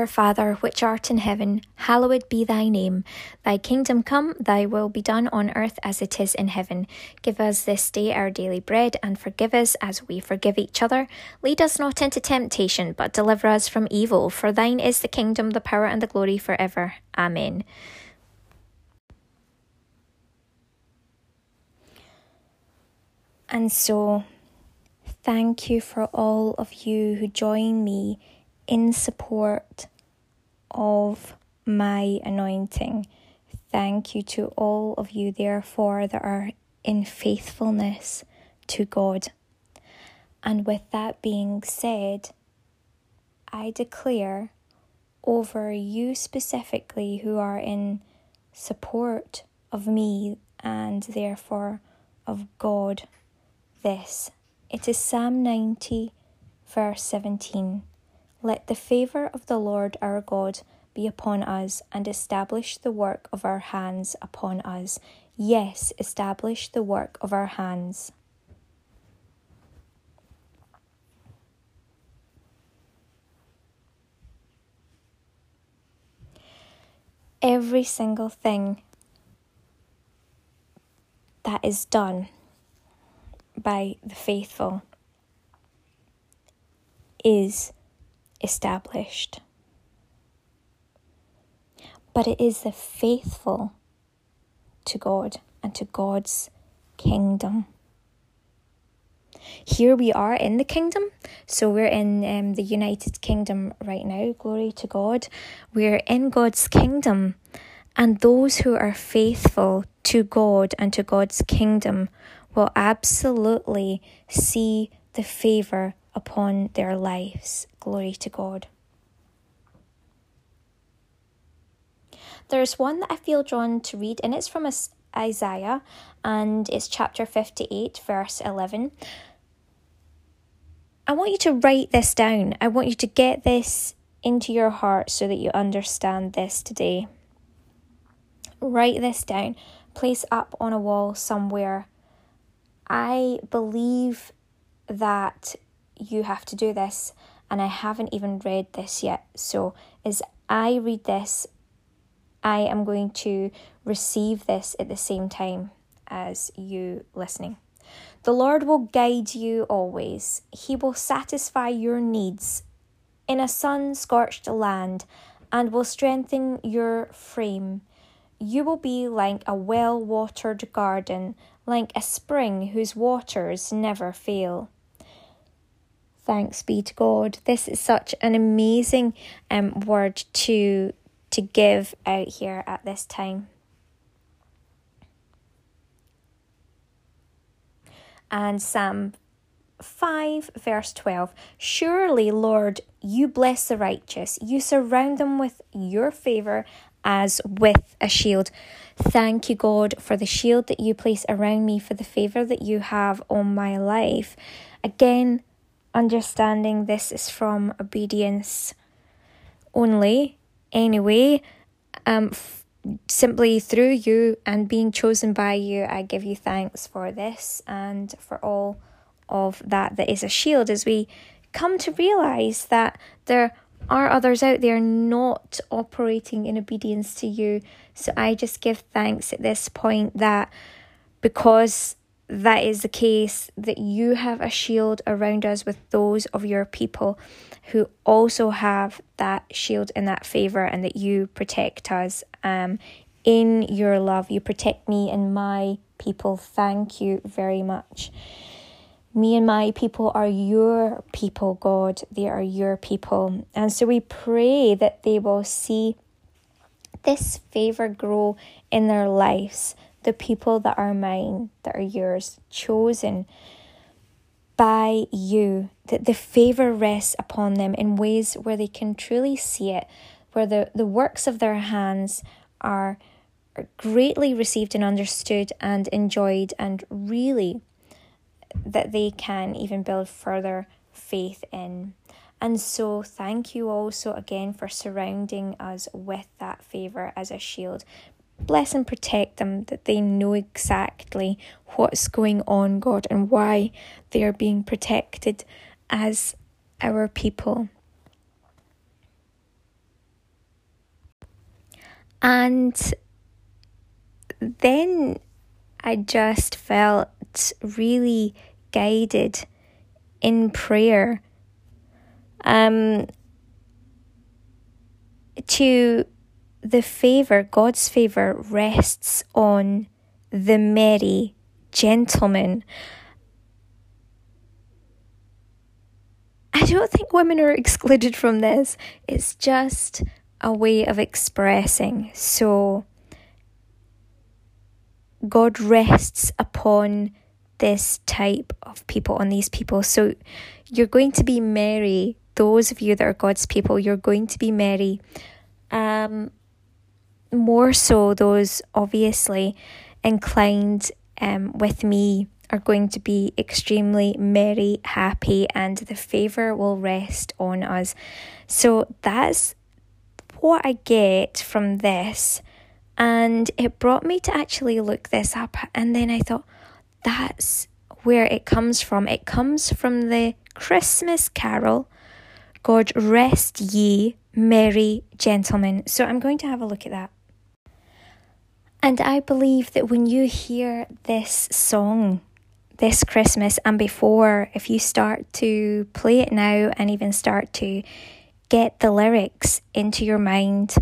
Our Father, which art in heaven, hallowed be thy name. Thy kingdom come, thy will be done on earth as it is in heaven. Give us this day our daily bread, and forgive us as we forgive each other. Lead us not into temptation, but deliver us from evil. For thine is the kingdom, the power, and the glory forever. Amen. And so, thank you for all of you who join me in support of my anointing. Thank you to all of you, therefore, that are in faithfulness to God. And with that being said, I declare over you specifically who are in support of me and therefore of God this. It is Psalm 90, verse 17. Let the favour of the Lord our God be upon us, and establish the work of our hands upon us. Yes, establish the work of our hands. Every single thing that is done by the faithful is established. But it is the faithful to God and to God's kingdom. Here we are in the kingdom. So we're in um, the United Kingdom right now. Glory to God. We're in God's kingdom. And those who are faithful to God and to God's kingdom will absolutely see the favour upon their lives. Glory to God. There's one that I feel drawn to read, and it's from Isaiah, and it's chapter 58, verse 11. I want you to write this down. I want you to get this into your heart so that you understand this today. Write this down, place up on a wall somewhere. I believe that you have to do this, and I haven't even read this yet. So, as I read this, I am going to receive this at the same time as you listening. The Lord will guide you always, He will satisfy your needs in a sun scorched land and will strengthen your frame. You will be like a well watered garden, like a spring whose waters never fail. Thanks be to God. This is such an amazing um, word to to give out here at this time. And Psalm 5, verse 12 Surely, Lord, you bless the righteous, you surround them with your favour as with a shield. Thank you, God, for the shield that you place around me, for the favour that you have on my life. Again, understanding this is from obedience only. Anyway um f- simply through you and being chosen by you i give you thanks for this and for all of that that is a shield as we come to realize that there are others out there not operating in obedience to you. So i just give thanks at this point that because that is the case, that you have a shield around us with those of your people who also have that shield and that favor, and that you protect us um, in your love. You protect me and my people. Thank you very much. Me and my people are your people, God. They are your people. And so we pray that they will see this favor grow in their lives the people that are mine, that are yours, chosen by you, that the favour rests upon them in ways where they can truly see it, where the, the works of their hands are, are greatly received and understood and enjoyed, and really that they can even build further faith in. And so, thank you also again for surrounding us with that favour as a shield. Bless and protect them that they know exactly what's going on, God, and why they are being protected as our people. And then I just felt really guided in prayer um, to the favour, God's favour rests on the merry gentleman. I don't think women are excluded from this. It's just a way of expressing. So, God rests upon this type of people, on these people. So, you're going to be merry. Those of you that are God's people, you're going to be merry. Um, more so, those obviously inclined um, with me are going to be extremely merry, happy, and the favour will rest on us. So that's what I get from this. And it brought me to actually look this up. And then I thought, that's where it comes from. It comes from the Christmas carol, God rest ye merry gentlemen. So I'm going to have a look at that. And I believe that when you hear this song this Christmas and before, if you start to play it now and even start to get the lyrics into your mind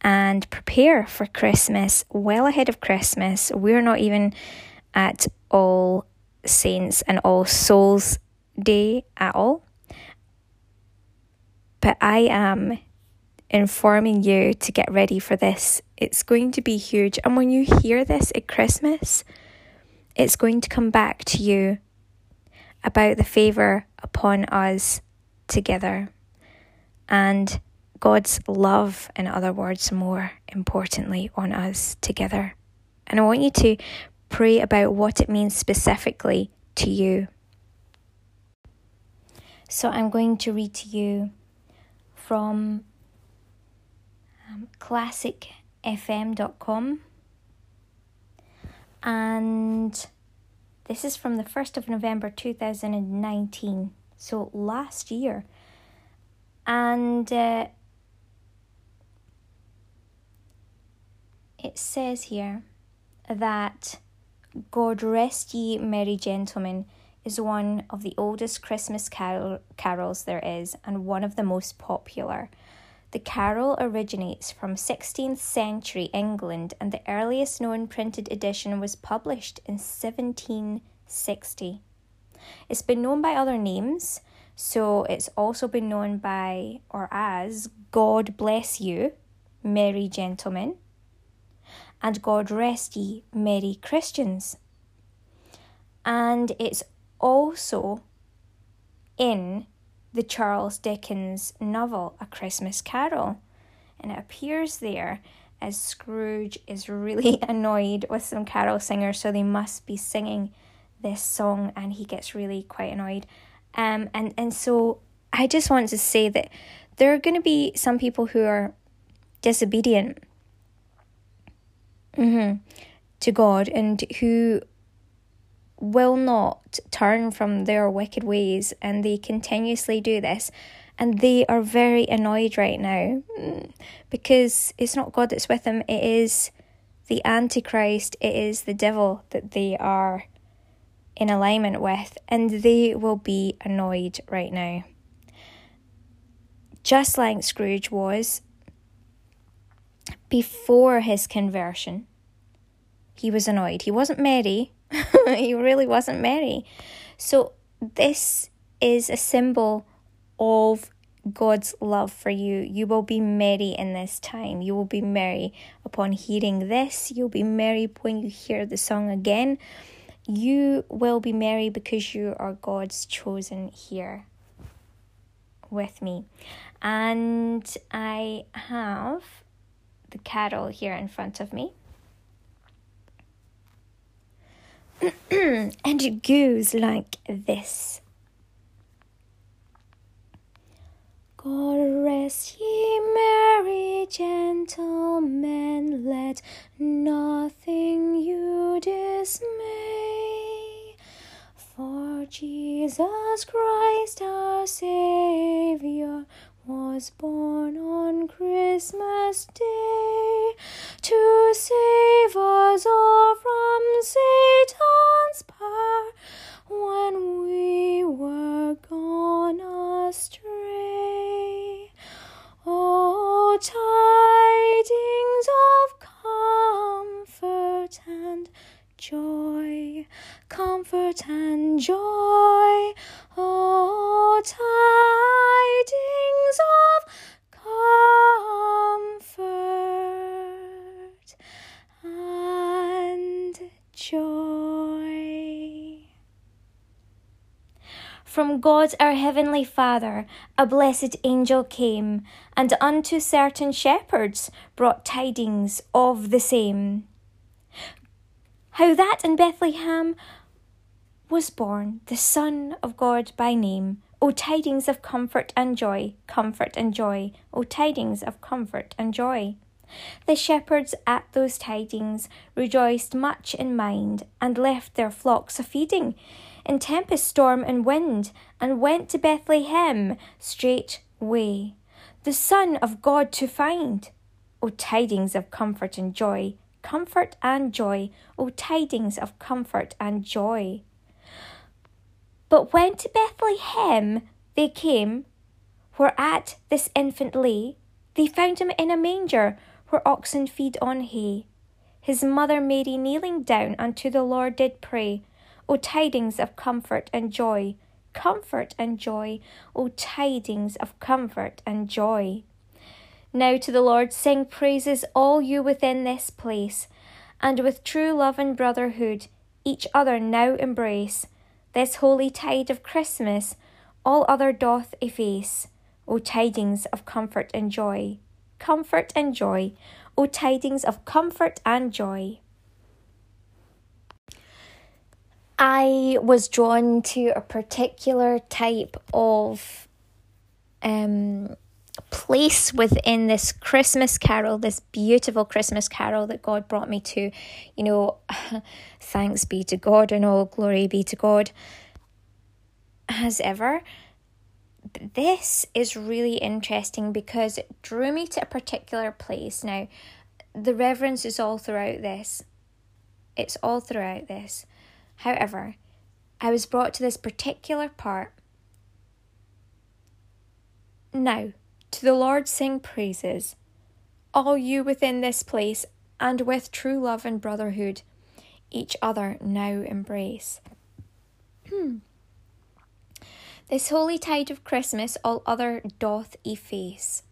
and prepare for Christmas well ahead of Christmas, we're not even at All Saints and All Souls Day at all. But I am informing you to get ready for this. It's going to be huge. And when you hear this at Christmas, it's going to come back to you about the favour upon us together and God's love, in other words, more importantly, on us together. And I want you to pray about what it means specifically to you. So I'm going to read to you from um, classicfm.com. And this is from the 1st of November 2019, so last year. And uh, it says here that God rest ye merry gentlemen is one of the oldest Christmas carol- carols there is and one of the most popular. The carol originates from 16th century England and the earliest known printed edition was published in 1760. It's been known by other names, so it's also been known by or as God Bless You, Merry Gentlemen, and God Rest Ye, Merry Christians. And it's also in the Charles Dickens novel A Christmas Carol. And it appears there as Scrooge is really annoyed with some carol singers, so they must be singing this song, and he gets really quite annoyed. Um, and, and so I just want to say that there are going to be some people who are disobedient mm-hmm, to God and who will not turn from their wicked ways and they continuously do this and they are very annoyed right now mm, because it's not God that's with them, it is the Antichrist, it is the devil that they are in alignment with, and they will be annoyed right now. Just like Scrooge was before his conversion, he was annoyed. He wasn't merry, he really wasn't merry. So, this is a symbol of God's love for you. You will be merry in this time. You will be merry upon hearing this. You'll be merry when you hear the song again. You will be merry because you are God's chosen here with me. And I have the carol here in front of me. and it goes like this. Hmm, God rest ye merry gentlemen, let nothing you dismay. For Jesus Christ our Saviour was born on Christmas Day to save us all from Satan's power when we were gone astray. Oh, tidings of comfort and joy, comfort and joy. Oh, tidings of comfort and joy. From God our Heavenly Father, a blessed angel came, and unto certain shepherds brought tidings of the same. How that in Bethlehem was born the Son of God by name. O tidings of comfort and joy, comfort and joy, O tidings of comfort and joy. The shepherds at those tidings rejoiced much in mind, and left their flocks a feeding in tempest, storm, and wind, and went to Bethlehem straightway, the Son of God to find. O tidings of comfort and joy, comfort and joy, O tidings of comfort and joy. But when to Bethlehem they came, where at this infant lay, they found him in a manger, where oxen feed on hay. His mother Mary kneeling down unto the Lord did pray, O tidings of comfort and joy, comfort and joy, O tidings of comfort and joy. Now to the Lord sing praises all you within this place, and with true love and brotherhood each other now embrace. This holy tide of Christmas all other doth efface. O tidings of comfort and joy, comfort and joy, O tidings of comfort and joy. I was drawn to a particular type of um, place within this Christmas carol, this beautiful Christmas carol that God brought me to. You know, thanks be to God and all glory be to God. As ever, this is really interesting because it drew me to a particular place. Now, the reverence is all throughout this. It's all throughout this. However, I was brought to this particular part. Now, to the Lord sing praises, all you within this place, and with true love and brotherhood, each other now embrace. Hmm. This holy tide of Christmas all other doth efface.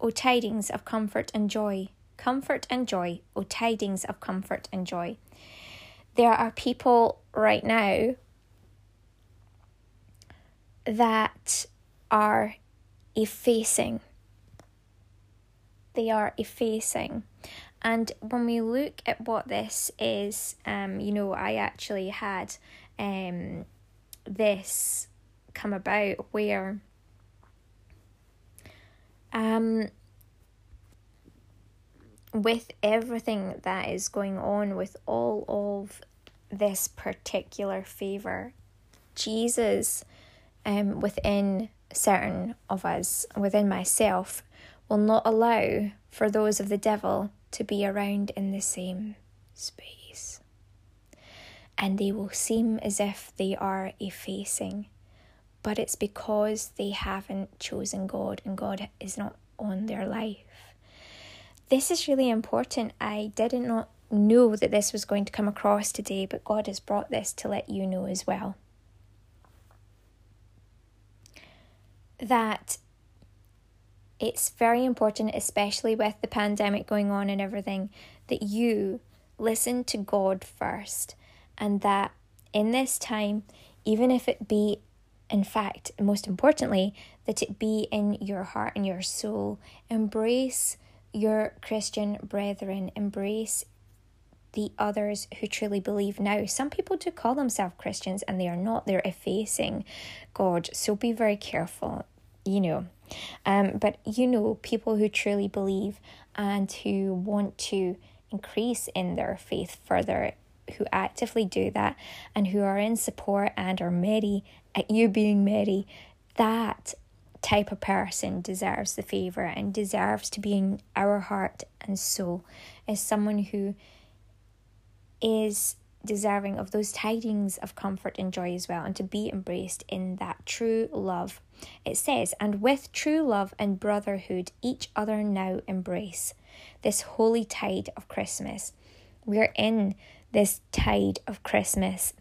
O tidings of comfort and joy, comfort and joy, O tidings of comfort and joy. There are people right now that are effacing. They are effacing. And when we look at what this is, um, you know, I actually had um, this come about where um, with everything that is going on with all of this particular favor jesus um, within certain of us within myself will not allow for those of the devil to be around in the same space and they will seem as if they are effacing. But it's because they haven't chosen God and God is not on their life. This is really important. I did not know that this was going to come across today, but God has brought this to let you know as well. That it's very important, especially with the pandemic going on and everything, that you listen to God first and that in this time, even if it be, in fact, most importantly, that it be in your heart and your soul, embrace your Christian brethren, embrace the others who truly believe now. Some people do call themselves Christians and they are not, they're effacing God. So be very careful, you know. Um, but you know, people who truly believe and who want to increase in their faith further, who actively do that and who are in support and are merry at you being merry, that type of person deserves the favour and deserves to be in our heart and soul as someone who is deserving of those tidings of comfort and joy as well, and to be embraced in that true love. It says, And with true love and brotherhood, each other now embrace. This holy tide of Christmas. We're in this tide of Christmas.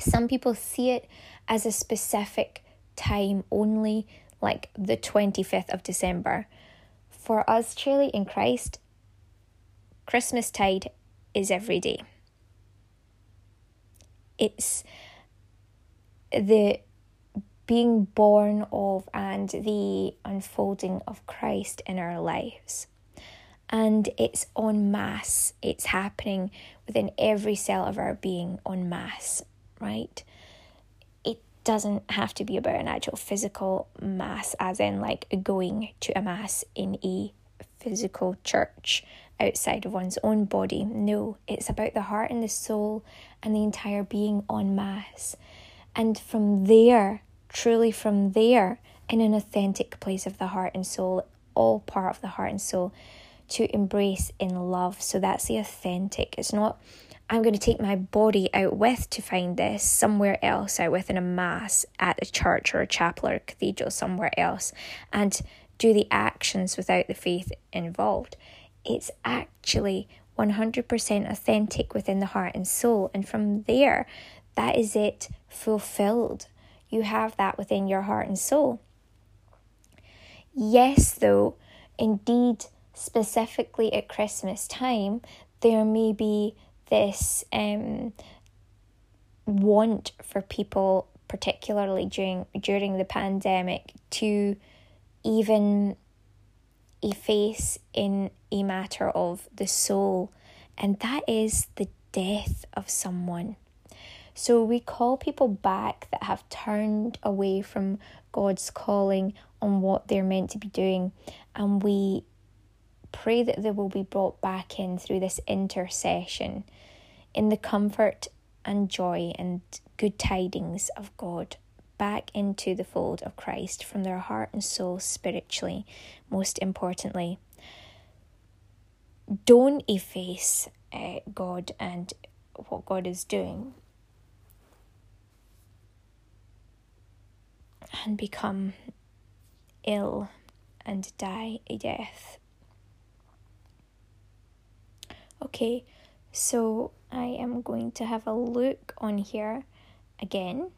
Some people see it as a specific time only, like the 25th of December. For us, truly in Christ, Christmas tide is every day. It's the being born of and the unfolding of Christ in our lives. And it's en masse, it's happening within every cell of our being en masse, right? It doesn't have to be about an actual physical mass, as in like going to a mass in a physical church outside of one's own body. No, it's about the heart and the soul and the entire being en masse. And from there, truly from there, in an authentic place of the heart and soul, all part of the heart and soul, to embrace in love. So that's the authentic. It's not, I'm going to take my body out with to find this somewhere else, out with in a mass at a church or a chapel or a cathedral somewhere else, and do the actions without the faith involved it's actually 100% authentic within the heart and soul. And from there, that is it fulfilled. You have that within your heart and soul. Yes, though, indeed, specifically at Christmas time, there may be this um, want for people, particularly during during the pandemic, to even a face in a matter of the soul, and that is the death of someone. So we call people back that have turned away from God's calling on what they're meant to be doing, and we pray that they will be brought back in through this intercession in the comfort and joy and good tidings of God back into the fold of Christ from their heart and soul spiritually, most importantly. Don't efface uh, God and what God is doing and become ill and die a death. Okay, so I am going to have a look on here again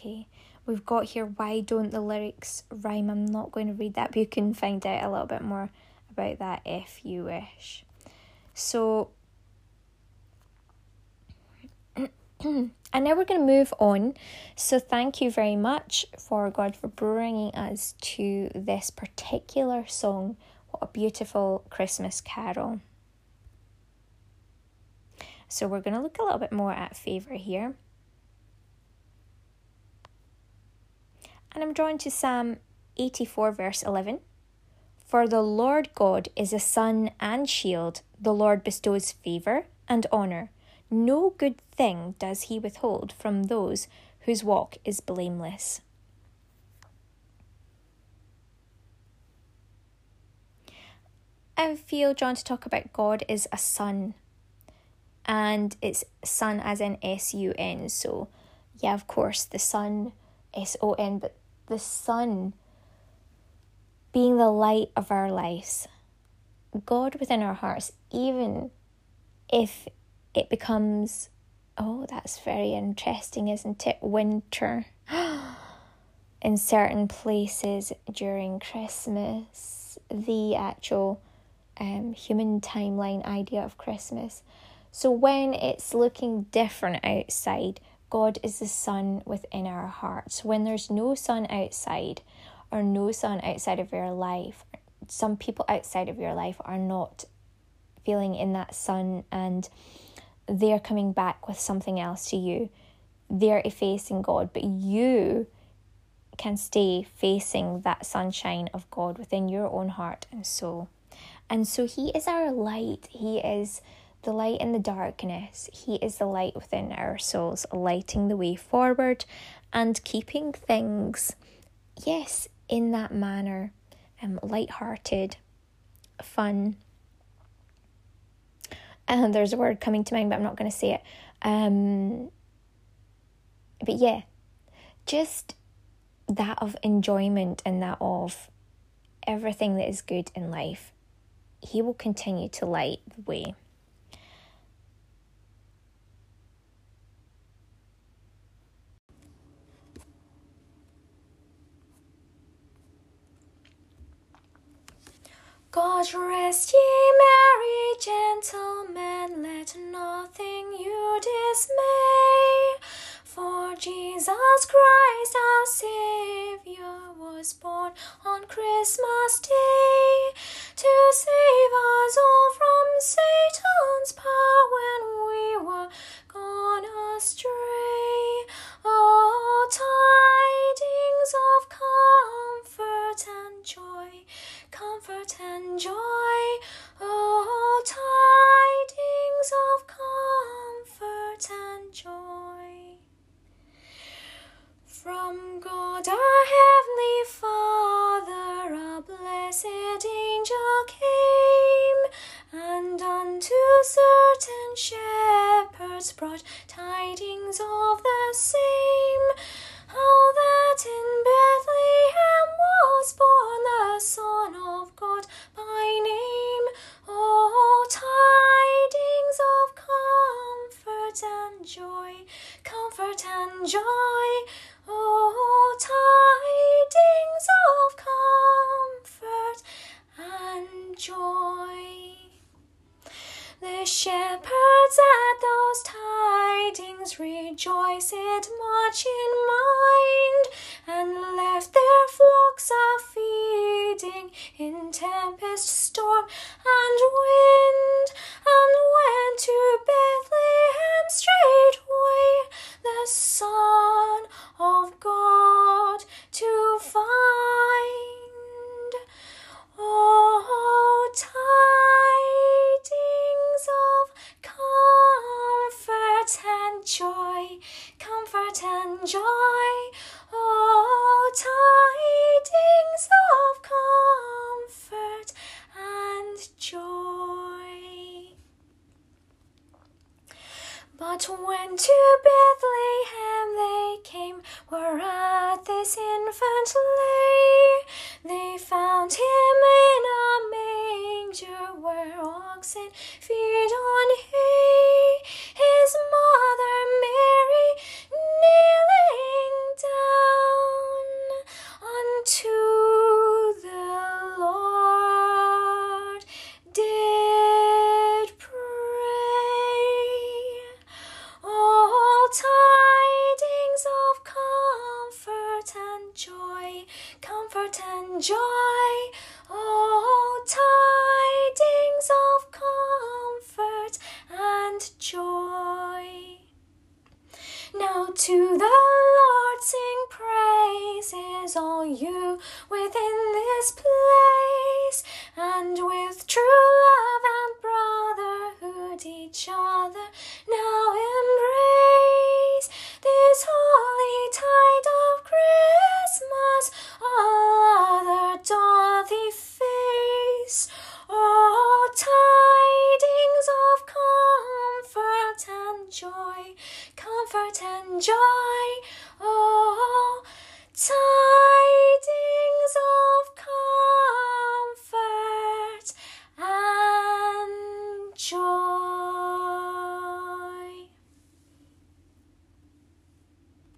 okay we've got here why don't the lyrics rhyme i'm not going to read that but you can find out a little bit more about that if you wish so and now we're going to move on. So, thank you very much for God for bringing us to this particular song. What a beautiful Christmas carol. So, we're going to look a little bit more at favour here. And I'm drawn to Psalm 84, verse 11. For the Lord God is a sun and shield, the Lord bestows favour and honour. No good thing does he withhold from those whose walk is blameless. I feel drawn to talk about God is a sun, and it's sun as in S U N. So, yeah, of course, the sun S O N, but the sun being the light of our lives, God within our hearts, even if it becomes, oh, that's very interesting, isn't it? Winter in certain places during Christmas, the actual um, human timeline idea of Christmas. So when it's looking different outside, God is the sun within our hearts. When there's no sun outside or no sun outside of your life, some people outside of your life are not feeling in that sun and they're coming back with something else to you. They're effacing God, but you can stay facing that sunshine of God within your own heart and soul. And so He is our light. He is the light in the darkness. He is the light within our souls, lighting the way forward and keeping things, yes, in that manner, um, light-hearted, fun. And there's a word coming to mind, but I'm not going to say it. Um, but yeah, just that of enjoyment and that of everything that is good in life. He will continue to light the way. God rest ye merry gentlemen, let nothing you dismay. For Jesus Christ our Saviour was born on Christmas Day to save us all from Satan's power when we were gone astray. Oh, tidings of comfort and joy comfort and joy. Oh, shepherds at those tidings rejoiced much in mind, and left their flocks a feeding in tempest, storm, and wind, and went to Bethlehem straightway, the Son of God to find. Oh, tidings of comfort and joy, comfort and joy. Oh, tidings of comfort and joy. But when to Bethlehem they came, whereat this infant lay, they found him in a manger where oxen feed on hay. His Now to the Lord sing praises, all you within this place, and with true love and brotherhood each other